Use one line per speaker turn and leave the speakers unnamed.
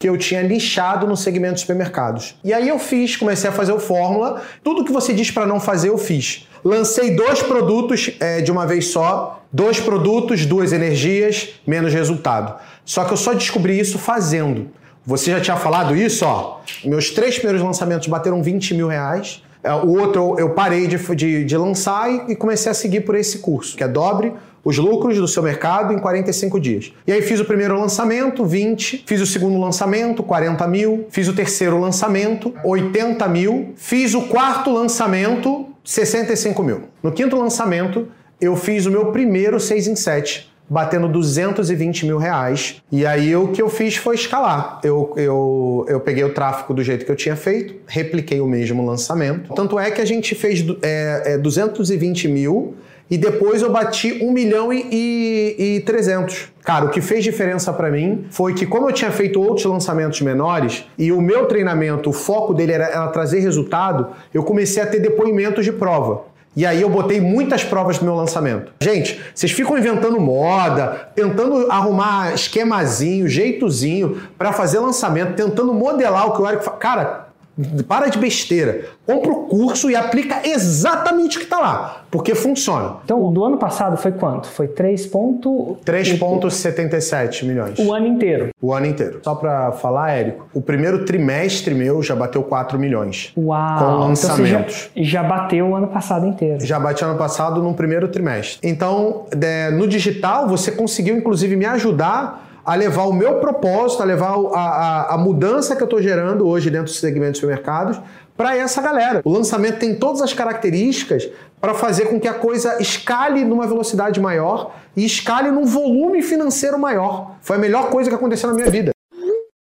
que eu tinha lixado no segmento de supermercados. E aí eu fiz, comecei a fazer o fórmula. Tudo que você diz para não fazer, eu fiz. Lancei dois produtos é, de uma vez só, dois produtos, duas energias, menos resultado. Só que eu só descobri isso fazendo. Você já tinha falado isso, ó. Meus três primeiros lançamentos bateram 20 mil reais. É, o outro eu parei de, de, de lançar e comecei a seguir por esse curso, que é Dobre os lucros do seu mercado em 45 dias. E aí fiz o primeiro lançamento, 20, fiz o segundo lançamento, 40 mil, fiz o terceiro lançamento, 80 mil, fiz o quarto lançamento, 65 mil. No quinto lançamento, eu fiz o meu primeiro 6 em 7, batendo 220 mil reais. E aí o que eu fiz foi escalar. Eu, eu, eu peguei o tráfego do jeito que eu tinha feito, repliquei o mesmo lançamento. Tanto é que a gente fez é, é, 220 mil e depois eu bati 1 milhão e, e, e 300. Cara, o que fez diferença para mim foi que, como eu tinha feito outros lançamentos menores e o meu treinamento, o foco dele era, era trazer resultado, eu comecei a ter depoimentos de prova. E aí eu botei muitas provas no meu lançamento. Gente, vocês ficam inventando moda, tentando arrumar esquemazinho, jeitozinho para fazer lançamento, tentando modelar o que o Eric fala. Cara, para de besteira. Compra o curso e aplica exatamente o que está lá, porque funciona.
Então, do ano passado foi quanto? Foi
3,77 milhões.
O ano inteiro?
O ano inteiro. Só para falar, Érico, o primeiro trimestre meu já bateu 4 milhões.
Uau!
Com lançamentos.
Então já, já, bateu o ano passado inteiro.
Já bati ano passado no primeiro trimestre. Então, é, no digital, você conseguiu, inclusive, me ajudar a levar o meu propósito, a levar a, a, a mudança que eu estou gerando hoje dentro do segmento de supermercados para essa galera. O lançamento tem todas as características para fazer com que a coisa escale numa velocidade maior e escale num volume financeiro maior. Foi a melhor coisa que aconteceu na minha vida.